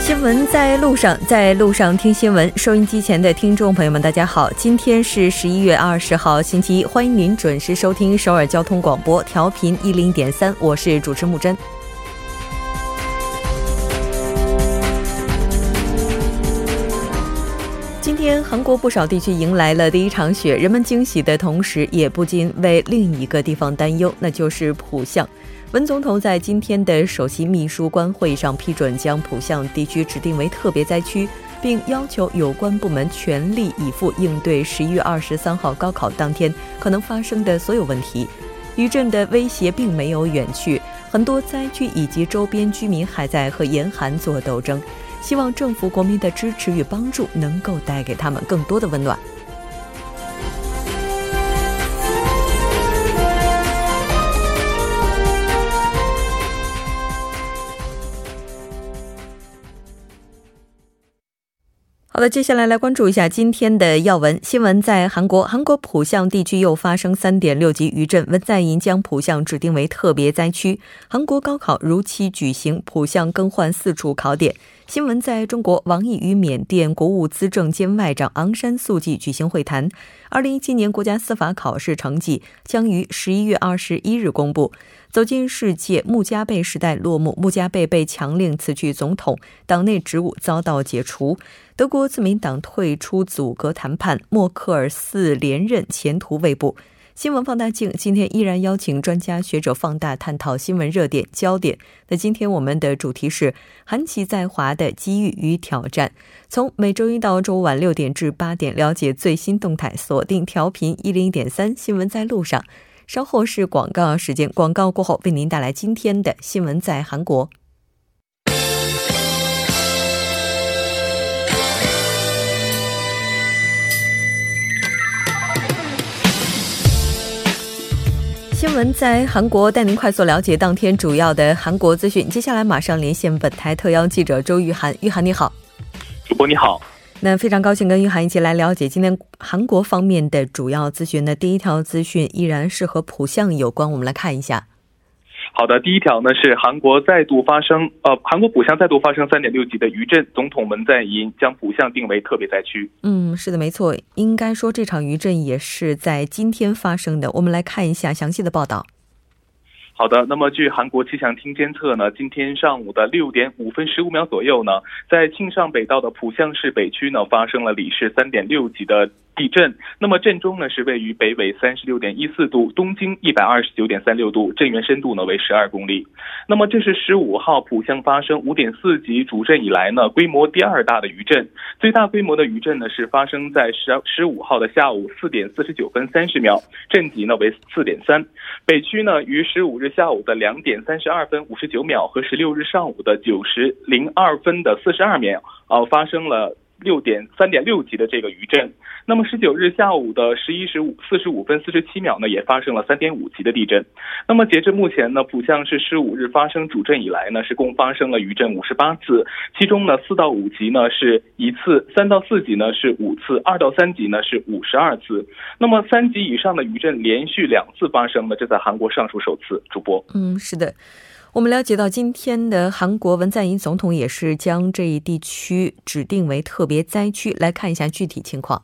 新闻在路上，在路上听新闻。收音机前的听众朋友们，大家好，今天是十一月二十号，星期一，欢迎您准时收听首尔交通广播，调频一零点三，我是主持木真。韩国不少地区迎来了第一场雪，人们惊喜的同时，也不禁为另一个地方担忧，那就是浦项。文总统在今天的首席秘书官会议上批准将浦项地区指定为特别灾区，并要求有关部门全力以赴应对十一月二十三号高考当天可能发生的所有问题。余震的威胁并没有远去，很多灾区以及周边居民还在和严寒做斗争，希望政府国民的支持与帮助能够带给他们更多的温暖。好的，接下来来关注一下今天的要闻新闻。在韩国，韩国浦项地区又发生三点六级余震，文在寅将浦项指定为特别灾区。韩国高考如期举行，浦项更换四处考点。新闻在中国，王毅与缅甸国务资政兼外长昂山素季举行会谈。二零一七年国家司法考试成绩将于十一月二十一日公布。走进世界，穆加贝时代落幕，穆加贝被强令辞去总统，党内职务遭到解除。德国自民党退出阻隔谈判，默克尔四连任前途未卜。新闻放大镜今天依然邀请专家学者放大探讨新闻热点焦点。那今天我们的主题是韩企在华的机遇与挑战。从每周一到周五晚六点至八点，了解最新动态，锁定调频一零点三新闻在路上。稍后是广告时间，广告过后为您带来今天的新闻在韩国。新闻在韩国，带您快速了解当天主要的韩国资讯。接下来马上连线本台特邀记者周玉涵，玉涵你好，主播你好。那非常高兴跟玉涵一起来了解今天韩国方面的主要资讯。那第一条资讯依然是和浦项有关，我们来看一下。好的，第一条呢是韩国再度发生，呃，韩国浦项再度发生三点六级的余震，总统文在寅将浦项定为特别灾区。嗯，是的，没错，应该说这场余震也是在今天发生的。我们来看一下详细的报道。好的，那么据韩国气象厅监测呢，今天上午的六点五分十五秒左右呢，在庆尚北道的浦项市北区呢，发生了里氏三点六级的。地震，那么震中呢是位于北纬三十六点一四度，东经一百二十九点三六度，震源深度呢为十二公里。那么这是十五号浦项发生五点四级主震以来呢规模第二大的余震，最大规模的余震呢是发生在十十五号的下午四点四十九分三十秒，震级呢为四点三。北区呢于十五日下午的两点三十二分五十九秒和十六日上午的九时零二分的四十二秒，呃发生了。六点三点六级的这个余震，那么十九日下午的十一时五四十五分四十七秒呢，也发生了三点五级的地震。那么截至目前呢，浦项市十五日发生主震以来呢，是共发生了余震五十八次，其中呢四到五级呢是一次，三到四级呢是五次，二到三级呢是五十二次。那么三级以上的余震连续两次发生呢，这在韩国尚属首次。主播，嗯，是的。我们了解到，今天的韩国文在寅总统也是将这一地区指定为特别灾区。来看一下具体情况。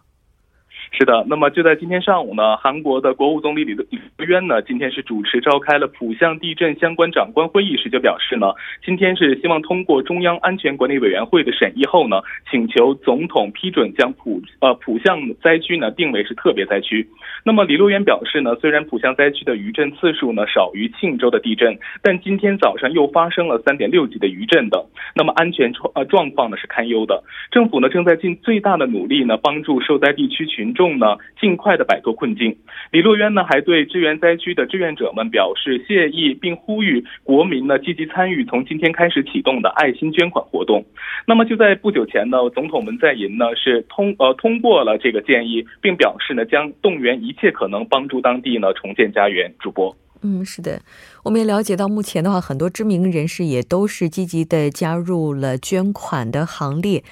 是的，那么就在今天上午呢，韩国的国务总理李德李德渊呢，今天是主持召开了浦项地震相关长官会议时就表示呢，今天是希望通过中央安全管理委员会的审议后呢，请求总统批准将浦呃浦项灾区呢定为是特别灾区。那么李洛渊表示呢，虽然浦项灾区的余震次数呢少于庆州的地震，但今天早上又发生了三点六级的余震等，那么安全状呃状况呢是堪忧的。政府呢正在尽最大的努力呢，帮助受灾地区群。众呢，尽快的摆脱困境。李洛渊呢，还对支援灾区的志愿者们表示谢意，并呼吁国民呢积极参与从今天开始启动的爱心捐款活动。那么就在不久前呢，总统文在寅呢是通呃通过了这个建议，并表示呢将动员一切可能帮助当地呢重建家园。主播。嗯，是的，我们也了解到，目前的话，很多知名人士也都是积极的加入了捐款的行列。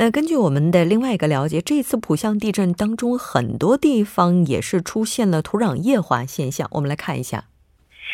那根据我们的另外一个了解，这次浦项地震当中，很多地方也是出现了土壤液化现象。我们来看一下。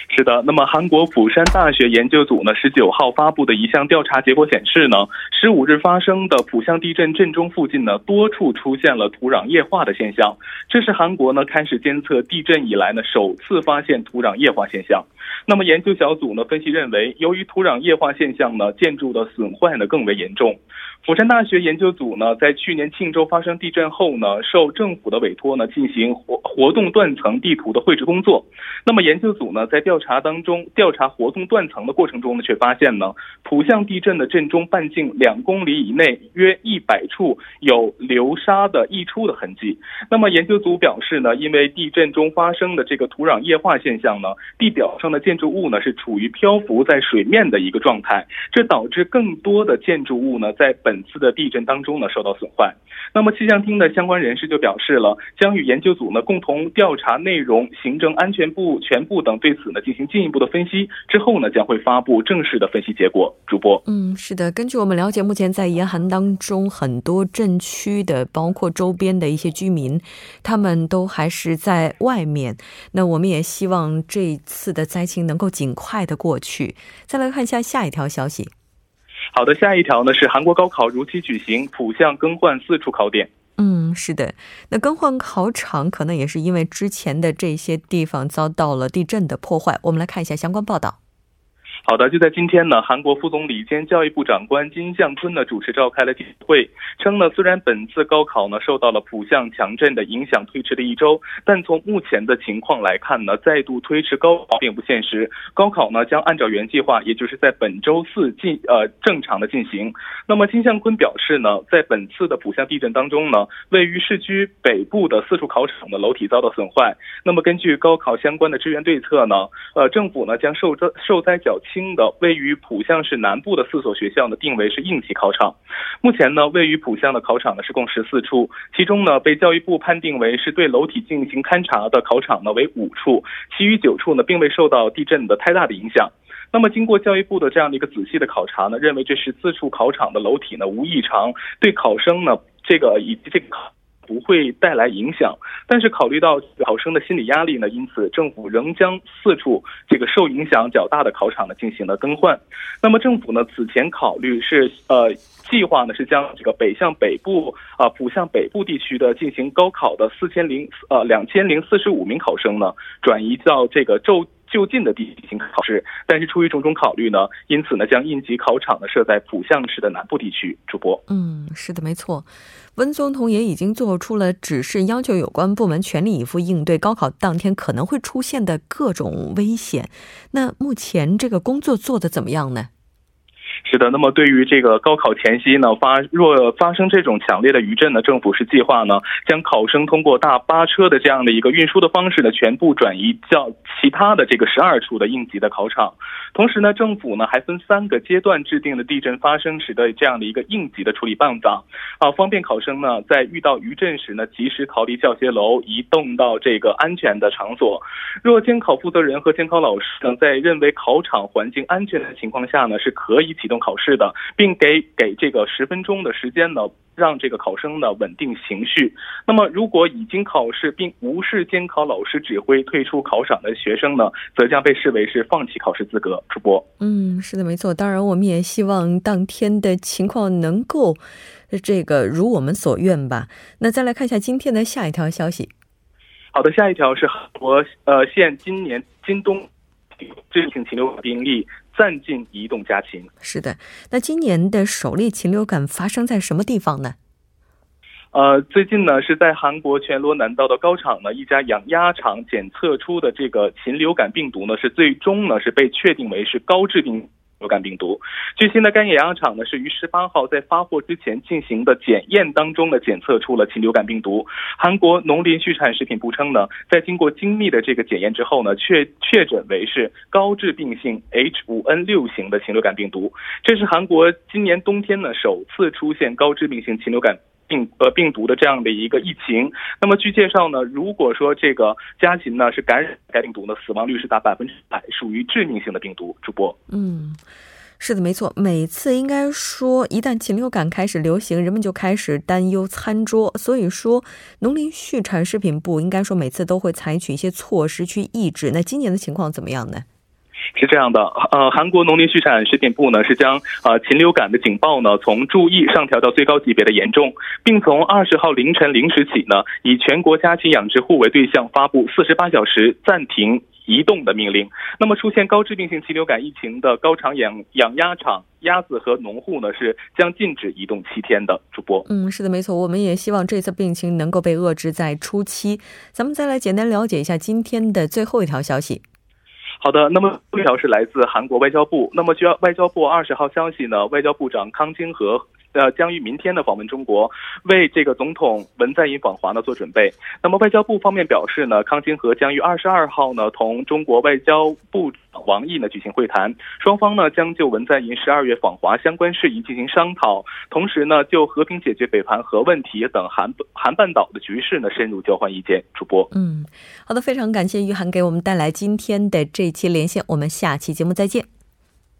是的，那么韩国釜山大学研究组呢，十九号发布的一项调查结果显示呢，十五日发生的浦项地震震中附近呢，多处出现了土壤液化的现象，这是韩国呢开始监测地震以来呢首次发现土壤液化现象。那么研究小组呢分析认为，由于土壤液化现象呢，建筑的损坏呢更为严重。釜山大学研究组呢，在去年庆州发生地震后呢，受政府的委托呢，进行活活动断层地图的绘制工作。那么研究组呢，在调查当中，调查活动断层的过程中呢，却发现呢，浦项地震的震中半径两公里以内约一百处有流沙的溢出的痕迹。那么研究组表示呢，因为地震中发生的这个土壤液化现象呢，地表上的建筑物呢是处于漂浮在水面的一个状态，这导致更多的建筑物呢在本次的地震当中呢受到损坏，那么气象厅的相关人士就表示了，将与研究组呢共同调查内容，行政安全部、全部等对此呢进行进一步的分析，之后呢将会发布正式的分析结果。主播，嗯，是的，根据我们了解，目前在严寒当中，很多震区的，包括周边的一些居民，他们都还是在外面。那我们也希望这一次的灾情能够尽快的过去。再来看一下下一条消息。好的，下一条呢是韩国高考如期举行，普项更换四处考点。嗯，是的，那更换考场可能也是因为之前的这些地方遭到了地震的破坏。我们来看一下相关报道。好的，就在今天呢，韩国副总理兼教育部长官金相坤呢主持召开了记者会，称呢，虽然本次高考呢受到了浦项强震的影响推迟了一周，但从目前的情况来看呢，再度推迟高考并不现实，高考呢将按照原计划，也就是在本周四进呃正常的进行。那么金相坤表示呢，在本次的浦项地震当中呢，位于市区北部的四处考场的楼体遭到损坏，那么根据高考相关的支援对策呢，呃政府呢将受灾受灾较轻。新的位于浦项市南部的四所学校呢，定为是应急考场。目前呢，位于浦项的考场呢是共十四处，其中呢被教育部判定为是对楼体进行勘察的考场呢为五处，其余九处呢并未受到地震的太大的影响。那么经过教育部的这样的一个仔细的考察呢，认为这十四处考场的楼体呢无异常，对考生呢这个以及这个。不会带来影响，但是考虑到考生的心理压力呢，因此政府仍将四处这个受影响较大的考场呢进行了更换。那么政府呢此前考虑是呃计划呢是将这个北向北部啊浦项北部地区的进行高考的四千零呃两千零四十五名考生呢转移到这个就。就近的地进行考试，但是出于种种考虑呢，因此呢，将应急考场呢设在浦项市的南部地区。主播，嗯，是的，没错。温总统也已经做出了指示，要求有关部门全力以赴应对高考当天可能会出现的各种危险。那目前这个工作做得怎么样呢？是的，那么对于这个高考前夕呢，发若发生这种强烈的余震呢，政府是计划呢，将考生通过大巴车的这样的一个运输的方式呢，全部转移到其他的这个十二处的应急的考场。同时呢，政府呢还分三个阶段制定了地震发生时的这样的一个应急的处理办法，啊，方便考生呢在遇到余震时呢，及时逃离教学楼，移动到这个安全的场所。若监考负责人和监考老师呢，在认为考场环境安全的情况下呢，是可以启动考试的，并给给这个十分钟的时间呢。让这个考生呢稳定情绪。那么，如果已经考试并无视监考老师指挥退出考场的学生呢，则将被视为是放弃考试资格。主播，嗯，是的，没错。当然，我们也希望当天的情况能够这个如我们所愿吧。那再来看一下今天的下一条消息。好的，下一条是韩国呃现今年今冬最近禽流感病例。暂禁移动家禽。是的，那今年的首例禽流感发生在什么地方呢？呃，最近呢是在韩国全罗南道的高场呢一家养鸭场检测出的这个禽流感病毒呢是最终呢是被确定为是高致病。流感病毒，据新的干野鸭场呢，是于十八号在发货之前进行的检验当中呢，检测出了禽流感病毒。韩国农林畜产食品部称呢，在经过精密的这个检验之后呢，确确诊为是高致病性 H 五 N 六型的禽流感病毒。这是韩国今年冬天呢首次出现高致病性禽流感病呃病毒的这样的一个疫情。那么据介绍呢，如果说这个家禽呢是感染该病毒呢，死亡率是达百分之百，属于致命性的病毒。主播，嗯。是的，没错。每次应该说，一旦禽流感开始流行，人们就开始担忧餐桌。所以说，农林畜产食品部应该说每次都会采取一些措施去抑制。那今年的情况怎么样呢？是这样的，呃，韩国农林畜产食品部呢是将呃禽流感的警报呢从注意上调到最高级别的严重，并从二十号凌晨零时起呢，以全国家禽养殖户为对象，发布四十八小时暂停。移动的命令。那么，出现高致病性禽流感疫情的高场养养鸭场、鸭子和农户呢，是将禁止移动七天的。主播，嗯，是的，没错。我们也希望这次病情能够被遏制在初期。咱们再来简单了解一下今天的最后一条消息。好的，那么这条是来自韩国外交部。那么，据外交部二十号消息呢，外交部长康京和。呃，将于明天呢访问中国，为这个总统文在寅访华呢做准备。那么外交部方面表示呢，康金和将于二十二号呢同中国外交部王毅呢举行会谈，双方呢将就文在寅十二月访华相关事宜进行商讨，同时呢就和平解决北韩核问题等韩韩半岛的局势呢深入交换意见。主播，嗯，好的，非常感谢玉涵给我们带来今天的这期连线，我们下期节目再见。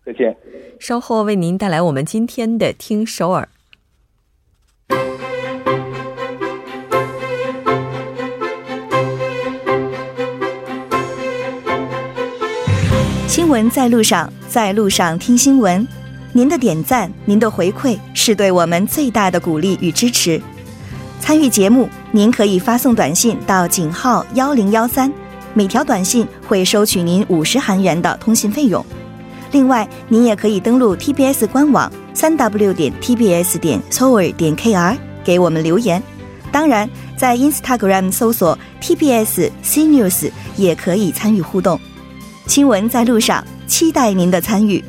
再见。稍后为您带来我们今天的《听首尔》。新闻在路上，在路上听新闻。您的点赞，您的回馈，是对我们最大的鼓励与支持。参与节目，您可以发送短信到井号幺零幺三，每条短信会收取您五十韩元的通信费用。另外，您也可以登录 TBS 官网三 W 点 TBS 点 s o 点 KR 给我们留言。当然，在 Instagram 搜索 TBS CNews 也可以参与互动。新闻在路上，期待您的参与。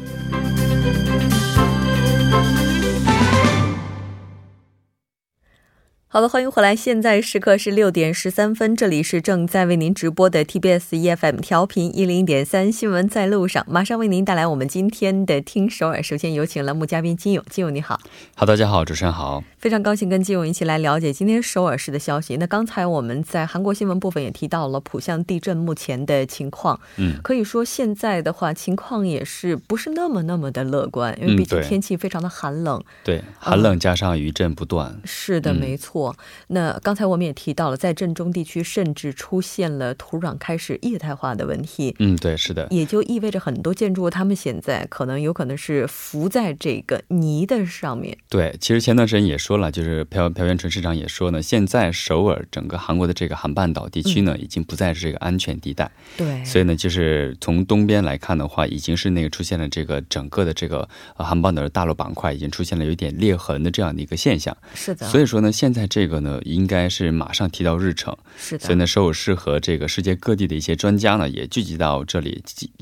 好的，欢迎回来。现在时刻是六点十三分，这里是正在为您直播的 TBS EFM 调频一零点三新闻在路上，马上为您带来我们今天的听首尔。首先有请栏目嘉宾金勇，金勇你好。好，大家好，主持人好。非常高兴跟金勇一起来了解今天首尔市的消息。那刚才我们在韩国新闻部分也提到了浦项地震目前的情况，嗯，可以说现在的话情况也是不是那么那么的乐观，因为毕竟天气非常的寒冷，对，寒冷加上余震不断，是的，没错。那刚才我们也提到了，在震中地区甚至出现了土壤开始液态化的问题。嗯，对，是的，也就意味着很多建筑物他们现在可能有可能是浮在这个泥的上面。对，其实前段时间也说了，就是朴朴元淳市长也说呢，现在首尔整个韩国的这个韩半岛地区呢，已经不再是这个安全地带。对，所以呢，就是从东边来看的话，已经是那个出现了这个整个的这个韩半岛的大陆板块已经出现了有点裂痕的这样的一个现象。是的，所以说呢，现在这个呢。应该是马上提到日程，是的。所以呢，首尔市和这个世界各地的一些专家呢，也聚集到这里，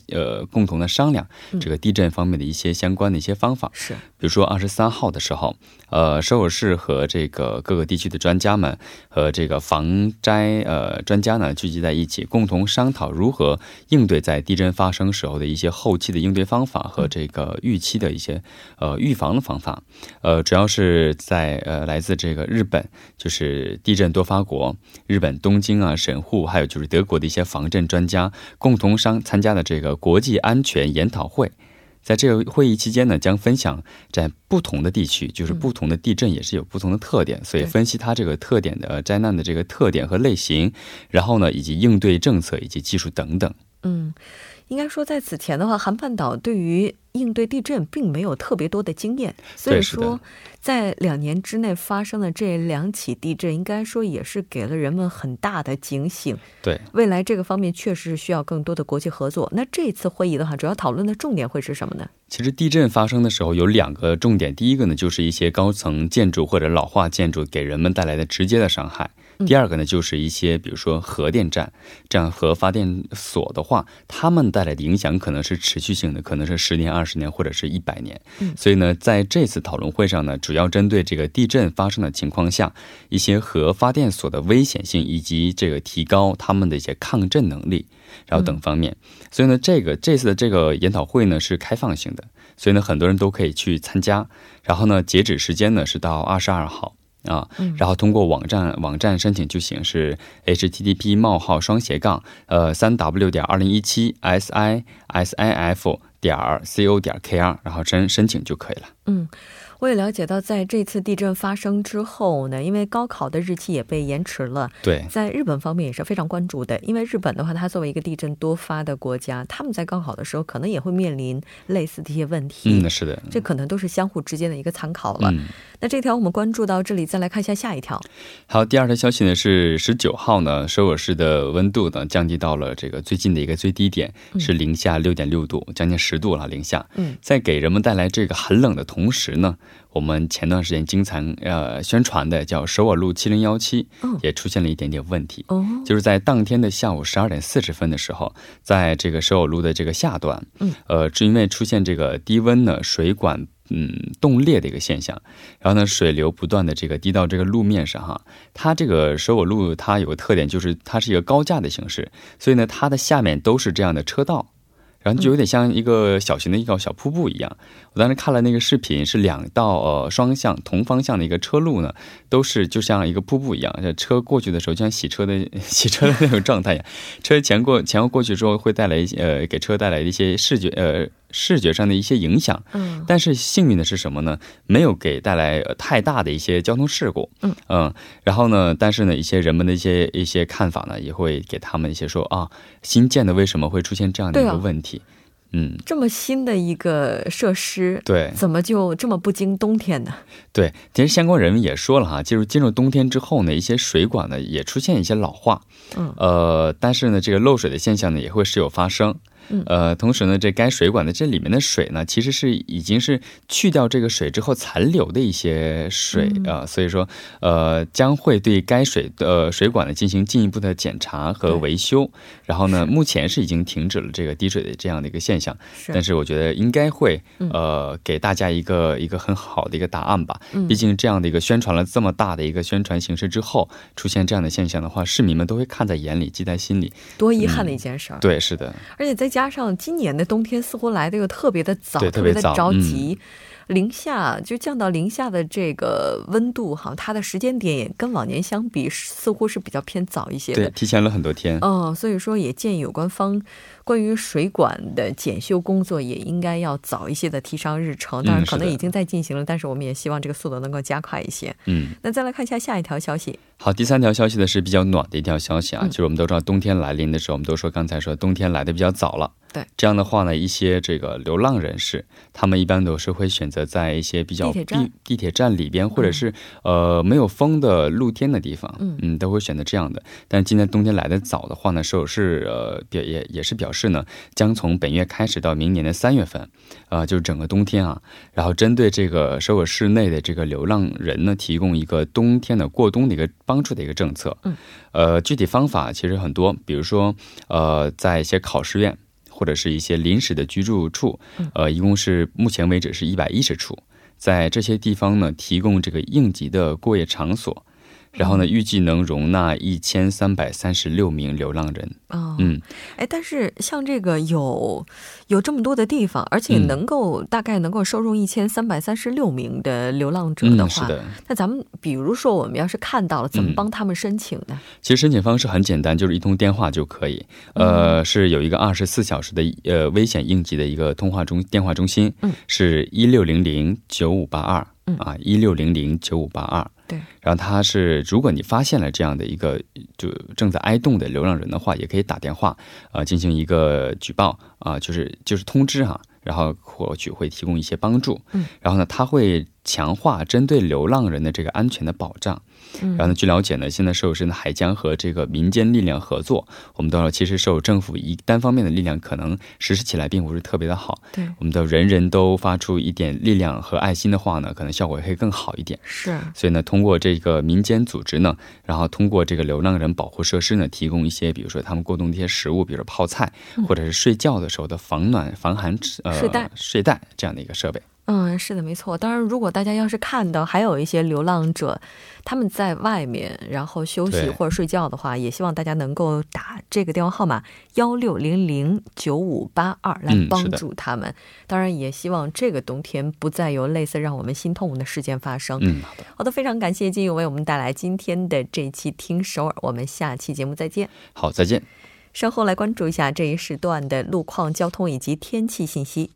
呃，共同的商量这个地震方面的一些相关的一些方法。是，比如说二十三号的时候，呃，首尔市和这个各个地区的专家们和这个防灾呃专家呢，聚集在一起，共同商讨如何应对在地震发生时候的一些后期的应对方法和这个预期的一些呃预防的方法。呃，主要是在呃来自这个日本，就是。地震多发国，日本东京啊、神户，还有就是德国的一些防震专家共同商参加的这个国际安全研讨会，在这个会议期间呢，将分享在不同的地区，就是不同的地震也是有不同的特点，所以分析它这个特点的灾难的这个特点和类型，然后呢，以及应对政策以及技术等等。嗯。应该说，在此前的话，韩半岛对于应对地震并没有特别多的经验，所以说，在两年之内发生的这两起地震，应该说也是给了人们很大的警醒。对，未来这个方面确实是需要更多的国际合作。那这次会议的话，主要讨论的重点会是什么呢？其实地震发生的时候有两个重点，第一个呢，就是一些高层建筑或者老化建筑给人们带来的直接的伤害。第二个呢，就是一些比如说核电站这样核发电所的话，他们带来的影响可能是持续性的，可能是十年、二十年或者是一百年。嗯，所以呢，在这次讨论会上呢，主要针对这个地震发生的情况下，一些核发电所的危险性以及这个提高他们的一些抗震能力，然后等方面。所以呢，这个这次的这个研讨会呢是开放性的，所以呢很多人都可以去参加。然后呢，截止时间呢是到二十二号。啊，然后通过网站网站申请就行，是 http 冒号双斜杠呃三 w 点二零一七 s i s i f 点 c o 点 k r，然后申申请就可以了。嗯。我也了解到，在这次地震发生之后呢，因为高考的日期也被延迟了。对，在日本方面也是非常关注的，因为日本的话，它作为一个地震多发的国家，他们在高考的时候可能也会面临类似的一些问题。嗯，是的，这可能都是相互之间的一个参考了。嗯，那这条我们关注到这里，再来看一下下一条。好，第二条消息呢是十九号呢，首尔市的温度呢降低到了这个最近的一个最低点，是零下六点六度，将近十度了，零下。嗯，在给人们带来这个寒冷的同时呢。我们前段时间经常呃宣传的叫首尔路七零幺七，也出现了一点点问题。哦，就是在当天的下午十二点四十分的时候，在这个首尔路的这个下段，嗯，呃，是因为出现这个低温呢，水管嗯冻裂的一个现象，然后呢，水流不断的这个滴到这个路面上哈。它这个首尔路它有个特点，就是它是一个高架的形式，所以呢，它的下面都是这样的车道。然后就有点像一个小型的一个小瀑布一样。我当时看了那个视频，是两道呃双向同方向的一个车路呢，都是就像一个瀑布一样。这车过去的时候，就像洗车的 洗车的那种状态一样。车前过前后过去之后，会带来一些呃给车带来一些视觉呃。视觉上的一些影响，嗯，但是幸运的是什么呢？没有给带来太大的一些交通事故，嗯嗯，然后呢，但是呢，一些人们的一些一些看法呢，也会给他们一些说啊，新建的为什么会出现这样的一个问题？嗯，这么新的一个设施，对，怎么就这么不经冬天呢？对，其实相关人也说了哈，进入进入冬天之后呢，一些水管呢也出现一些老化，嗯，呃，但是呢，这个漏水的现象呢也会时有发生。呃，同时呢，这该水管的这里面的水呢，其实是已经是去掉这个水之后残留的一些水啊，所以说，呃，将会对该水的水管呢进行进一步的检查和维修。然后呢，目前是已经停止了这个滴水的这样的一个现象，但是我觉得应该会呃给大家一个一个很好的一个答案吧。毕竟这样的一个宣传了这么大的一个宣传形式之后，出现这样的现象的话，市民们都会看在眼里，记在心里。多遗憾的一件事儿。对，是的，而且在。加上今年的冬天似乎来的又特别的早，特别的着急，零下就降到零下的这个温度哈，它的时间点也跟往年相比似乎是比较偏早一些的，对，提前了很多天。嗯，所以说也建议有关方关于水管的检修工作也应该要早一些的提上日程。当然，可能已经在进行了，但是我们也希望这个速度能够加快一些。嗯，那再来看一下下一条消息。好，第三条消息呢是比较暖的一条消息啊，就是我们都知道冬天来临的时候，我们都说刚才说冬天来的比较早了。对，这样的话呢，一些这个流浪人士，他们一般都是会选择在一些比较地地铁站里边，或者是呃没有风的露天的地方，嗯嗯，都会选择这样的。但今年冬天来的早的话呢，首尔市呃表也也是表示呢，将从本月开始到明年的三月份，啊，就是整个冬天啊，然后针对这个首尔市内的这个流浪人呢，提供一个冬天的过冬的一个帮助的一个政策。嗯，呃，具体方法其实很多，比如说，呃，在一些考试院或者是一些临时的居住处，呃，一共是目前为止是一百一十处，在这些地方呢，提供这个应急的过夜场所。然后呢，预计能容纳一千三百三十六名流浪人。哦，嗯，哎，但是像这个有有这么多的地方，而且能够大概能够收容一千三百三十六名的流浪者的话，那咱们比如说我们要是看到了，怎么帮他们申请呢？其实申请方式很简单，就是一通电话就可以。呃，是有一个二十四小时的呃危险应急的一个通话中电话中心，嗯，是一六零零九五八二，嗯。啊，一六零零九五八二。对，然后他是，如果你发现了这样的一个就正在挨冻的流浪人的话，也可以打电话啊进行一个举报啊，就是就是通知哈，然后或许会提供一些帮助。嗯，然后呢，他会强化针对流浪人的这个安全的保障。然后呢，据了解呢，现在首尔市呢还将和这个民间力量合作。我们都知道，其实受政府一单方面的力量，可能实施起来并不是特别的好。对，我们的人人都发出一点力量和爱心的话呢，可能效果会更好一点。是。所以呢，通过这个民间组织呢，然后通过这个流浪人保护设施呢，提供一些，比如说他们过冬的一些食物，比如说泡菜，或者是睡觉的时候的防暖、防寒呃睡袋、睡袋这样的一个设备。嗯，是的，没错。当然，如果大家要是看到还有一些流浪者，他们在外面然后休息或者睡觉的话，也希望大家能够打这个电话号码幺六零零九五八二来帮助他们。当然，也希望这个冬天不再有类似让我们心痛的事件发生。嗯，好的，好的，非常感谢金勇为我们带来今天的这一期听首尔，我们下期节目再见。好，再见。稍后来关注一下这一时段的路况、交通以及天气信息。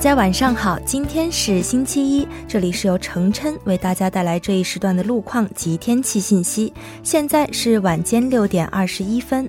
大家晚上好，今天是星期一，这里是由程琛为大家带来这一时段的路况及天气信息。现在是晚间六点二十一分。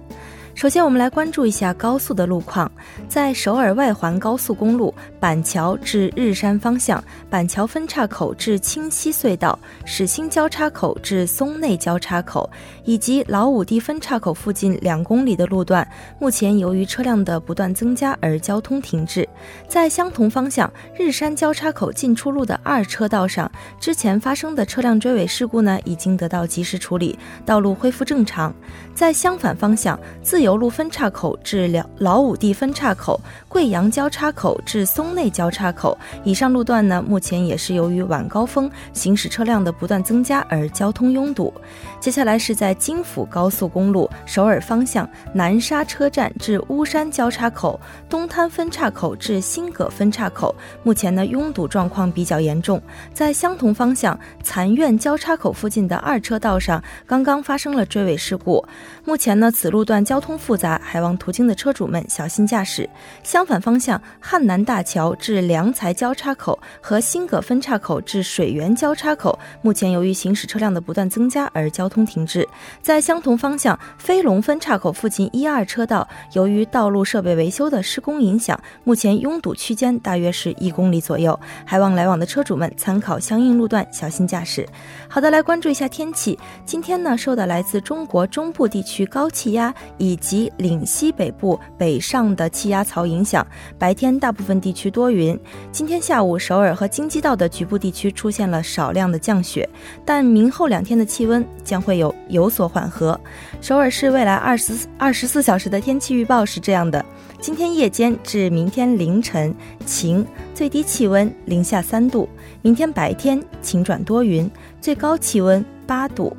首先，我们来关注一下高速的路况。在首尔外环高速公路板桥至日山方向，板桥分岔口至清溪隧道、始兴交叉口至松内交叉口，以及老五地分岔口附近两公里的路段，目前由于车辆的不断增加而交通停滞。在相同方向，日山交叉口进出路的二车道上，之前发生的车辆追尾事故呢，已经得到及时处理，道路恢复正常。在相反方向，自油路分岔口至老老五地分岔口、贵阳交叉口至松内交叉口以上路段呢，目前也是由于晚高峰行驶车辆的不断增加而交通拥堵。接下来是在京釜高速公路首尔方向南沙车站至巫山交叉口、东滩分岔口至新葛分岔口，目前呢拥堵状况比较严重。在相同方向残院交叉口附近的二车道上，刚刚发生了追尾事故。目前呢，此路段交通复杂，还望途经的车主们小心驾驶。相相反方向汉南大桥至良才交叉口和新葛分岔口至水源交叉口，目前由于行驶车辆的不断增加而交通停滞，在相同方向飞龙分岔口附近一二车道，由于道路设备维修的施工影响，目前拥堵区间大约是一公里左右，还望来往的车主们参考相应路段，小心驾驶。好的，来关注一下天气。今天呢，受到来自中国中部地区高气压以及岭西北部北上的气压槽影响，白天大部分地区多云。今天下午，首尔和京畿道的局部地区出现了少量的降雪，但明后两天的气温将。会有有所缓和。首尔市未来二十二十四小时的天气预报是这样的：今天夜间至明天凌晨晴，最低气温零下三度；明天白天晴转多云，最高气温八度。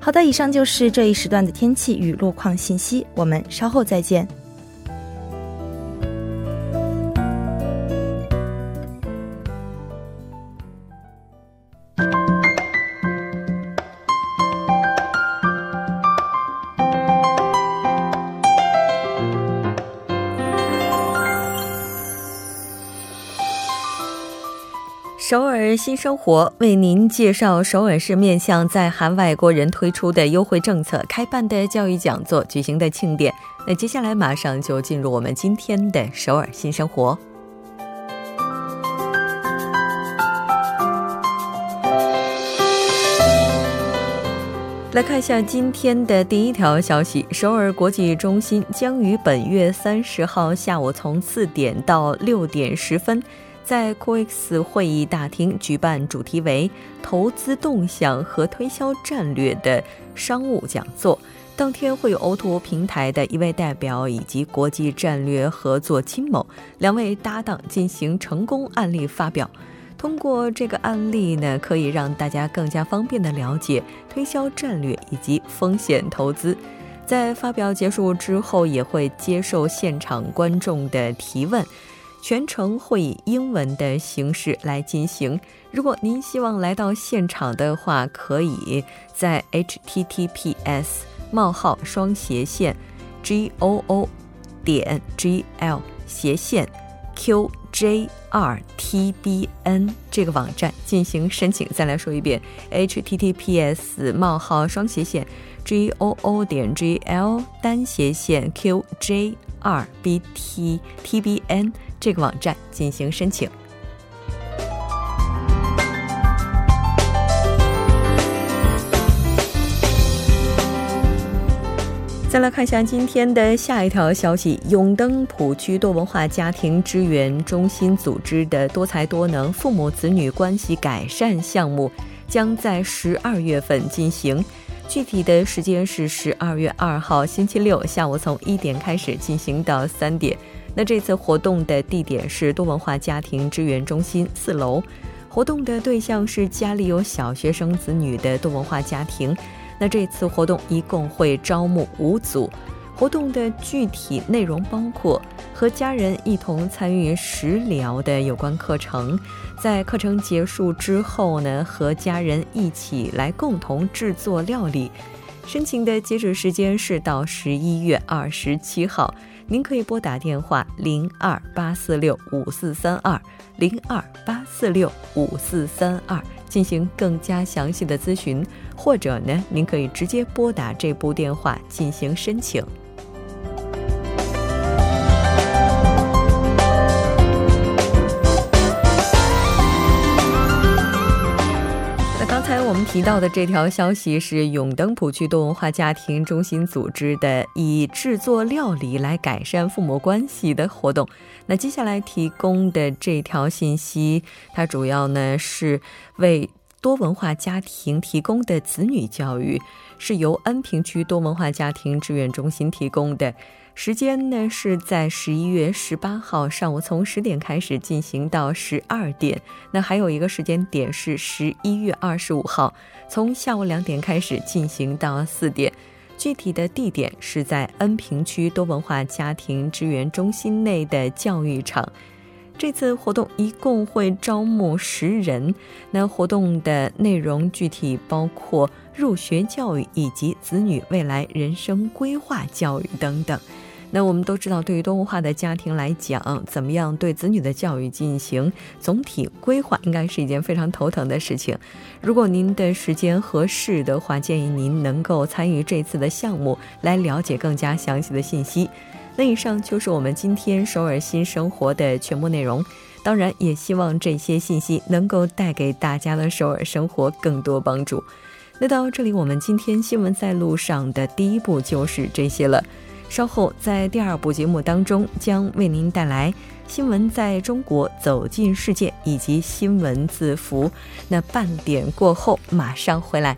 好的，以上就是这一时段的天气与路况信息，我们稍后再见。新生活为您介绍首尔市面向在韩外国人推出的优惠政策、开办的教育讲座、举行的庆典。那接下来马上就进入我们今天的首尔新生活。来看一下今天的第一条消息：首尔国际中心将于本月三十号下午从四点到六点十分。在 COEX 会议大厅举办主题为“投资动向和推销战略”的商务讲座。当天会有 O2O 平台的一位代表以及国际战略合作亲某两位搭档进行成功案例发表。通过这个案例呢，可以让大家更加方便的了解推销战略以及风险投资。在发表结束之后，也会接受现场观众的提问。全程会以英文的形式来进行。如果您希望来到现场的话，可以在 https: 冒号双斜线 g o o 点 g l 斜线 q j r t b n 这个网站进行申请。再来说一遍：https: 冒号双斜线 g o o 点 g l 单斜线 q j r b t t b n。这个网站进行申请。再来看一下今天的下一条消息：永登浦区多文化家庭支援中心组织的多才多能父母子女关系改善项目将在十二月份进行，具体的时间是十二月二号星期六下午从一点开始进行到三点。那这次活动的地点是多文化家庭支援中心四楼，活动的对象是家里有小学生子女的多文化家庭。那这次活动一共会招募五组，活动的具体内容包括和家人一同参与食疗的有关课程，在课程结束之后呢，和家人一起来共同制作料理。申请的截止时间是到十一月二十七号。您可以拨打电话零二八四六五四三二零二八四六五四三二进行更加详细的咨询，或者呢，您可以直接拨打这部电话进行申请。提到的这条消息是永登浦区多文化家庭中心组织的以制作料理来改善父母关系的活动。那接下来提供的这条信息，它主要呢是为多文化家庭提供的子女教育，是由恩平区多文化家庭志愿中心提供的。时间呢是在十一月十八号上午从十点开始进行到十二点，那还有一个时间点是十一月二十五号从下午两点开始进行到四点，具体的地点是在恩平区多文化家庭支援中心内的教育场。这次活动一共会招募十人，那活动的内容具体包括入学教育以及子女未来人生规划教育等等。那我们都知道，对于多文化的家庭来讲，怎么样对子女的教育进行总体规划，应该是一件非常头疼的事情。如果您的时间合适的话，建议您能够参与这次的项目，来了解更加详细的信息。那以上就是我们今天首尔新生活的全部内容。当然，也希望这些信息能够带给大家的首尔生活更多帮助。那到这里，我们今天新闻在路上的第一步就是这些了。稍后在第二部节目当中，将为您带来新闻在中国走进世界以及新闻字符。那半点过后马上回来。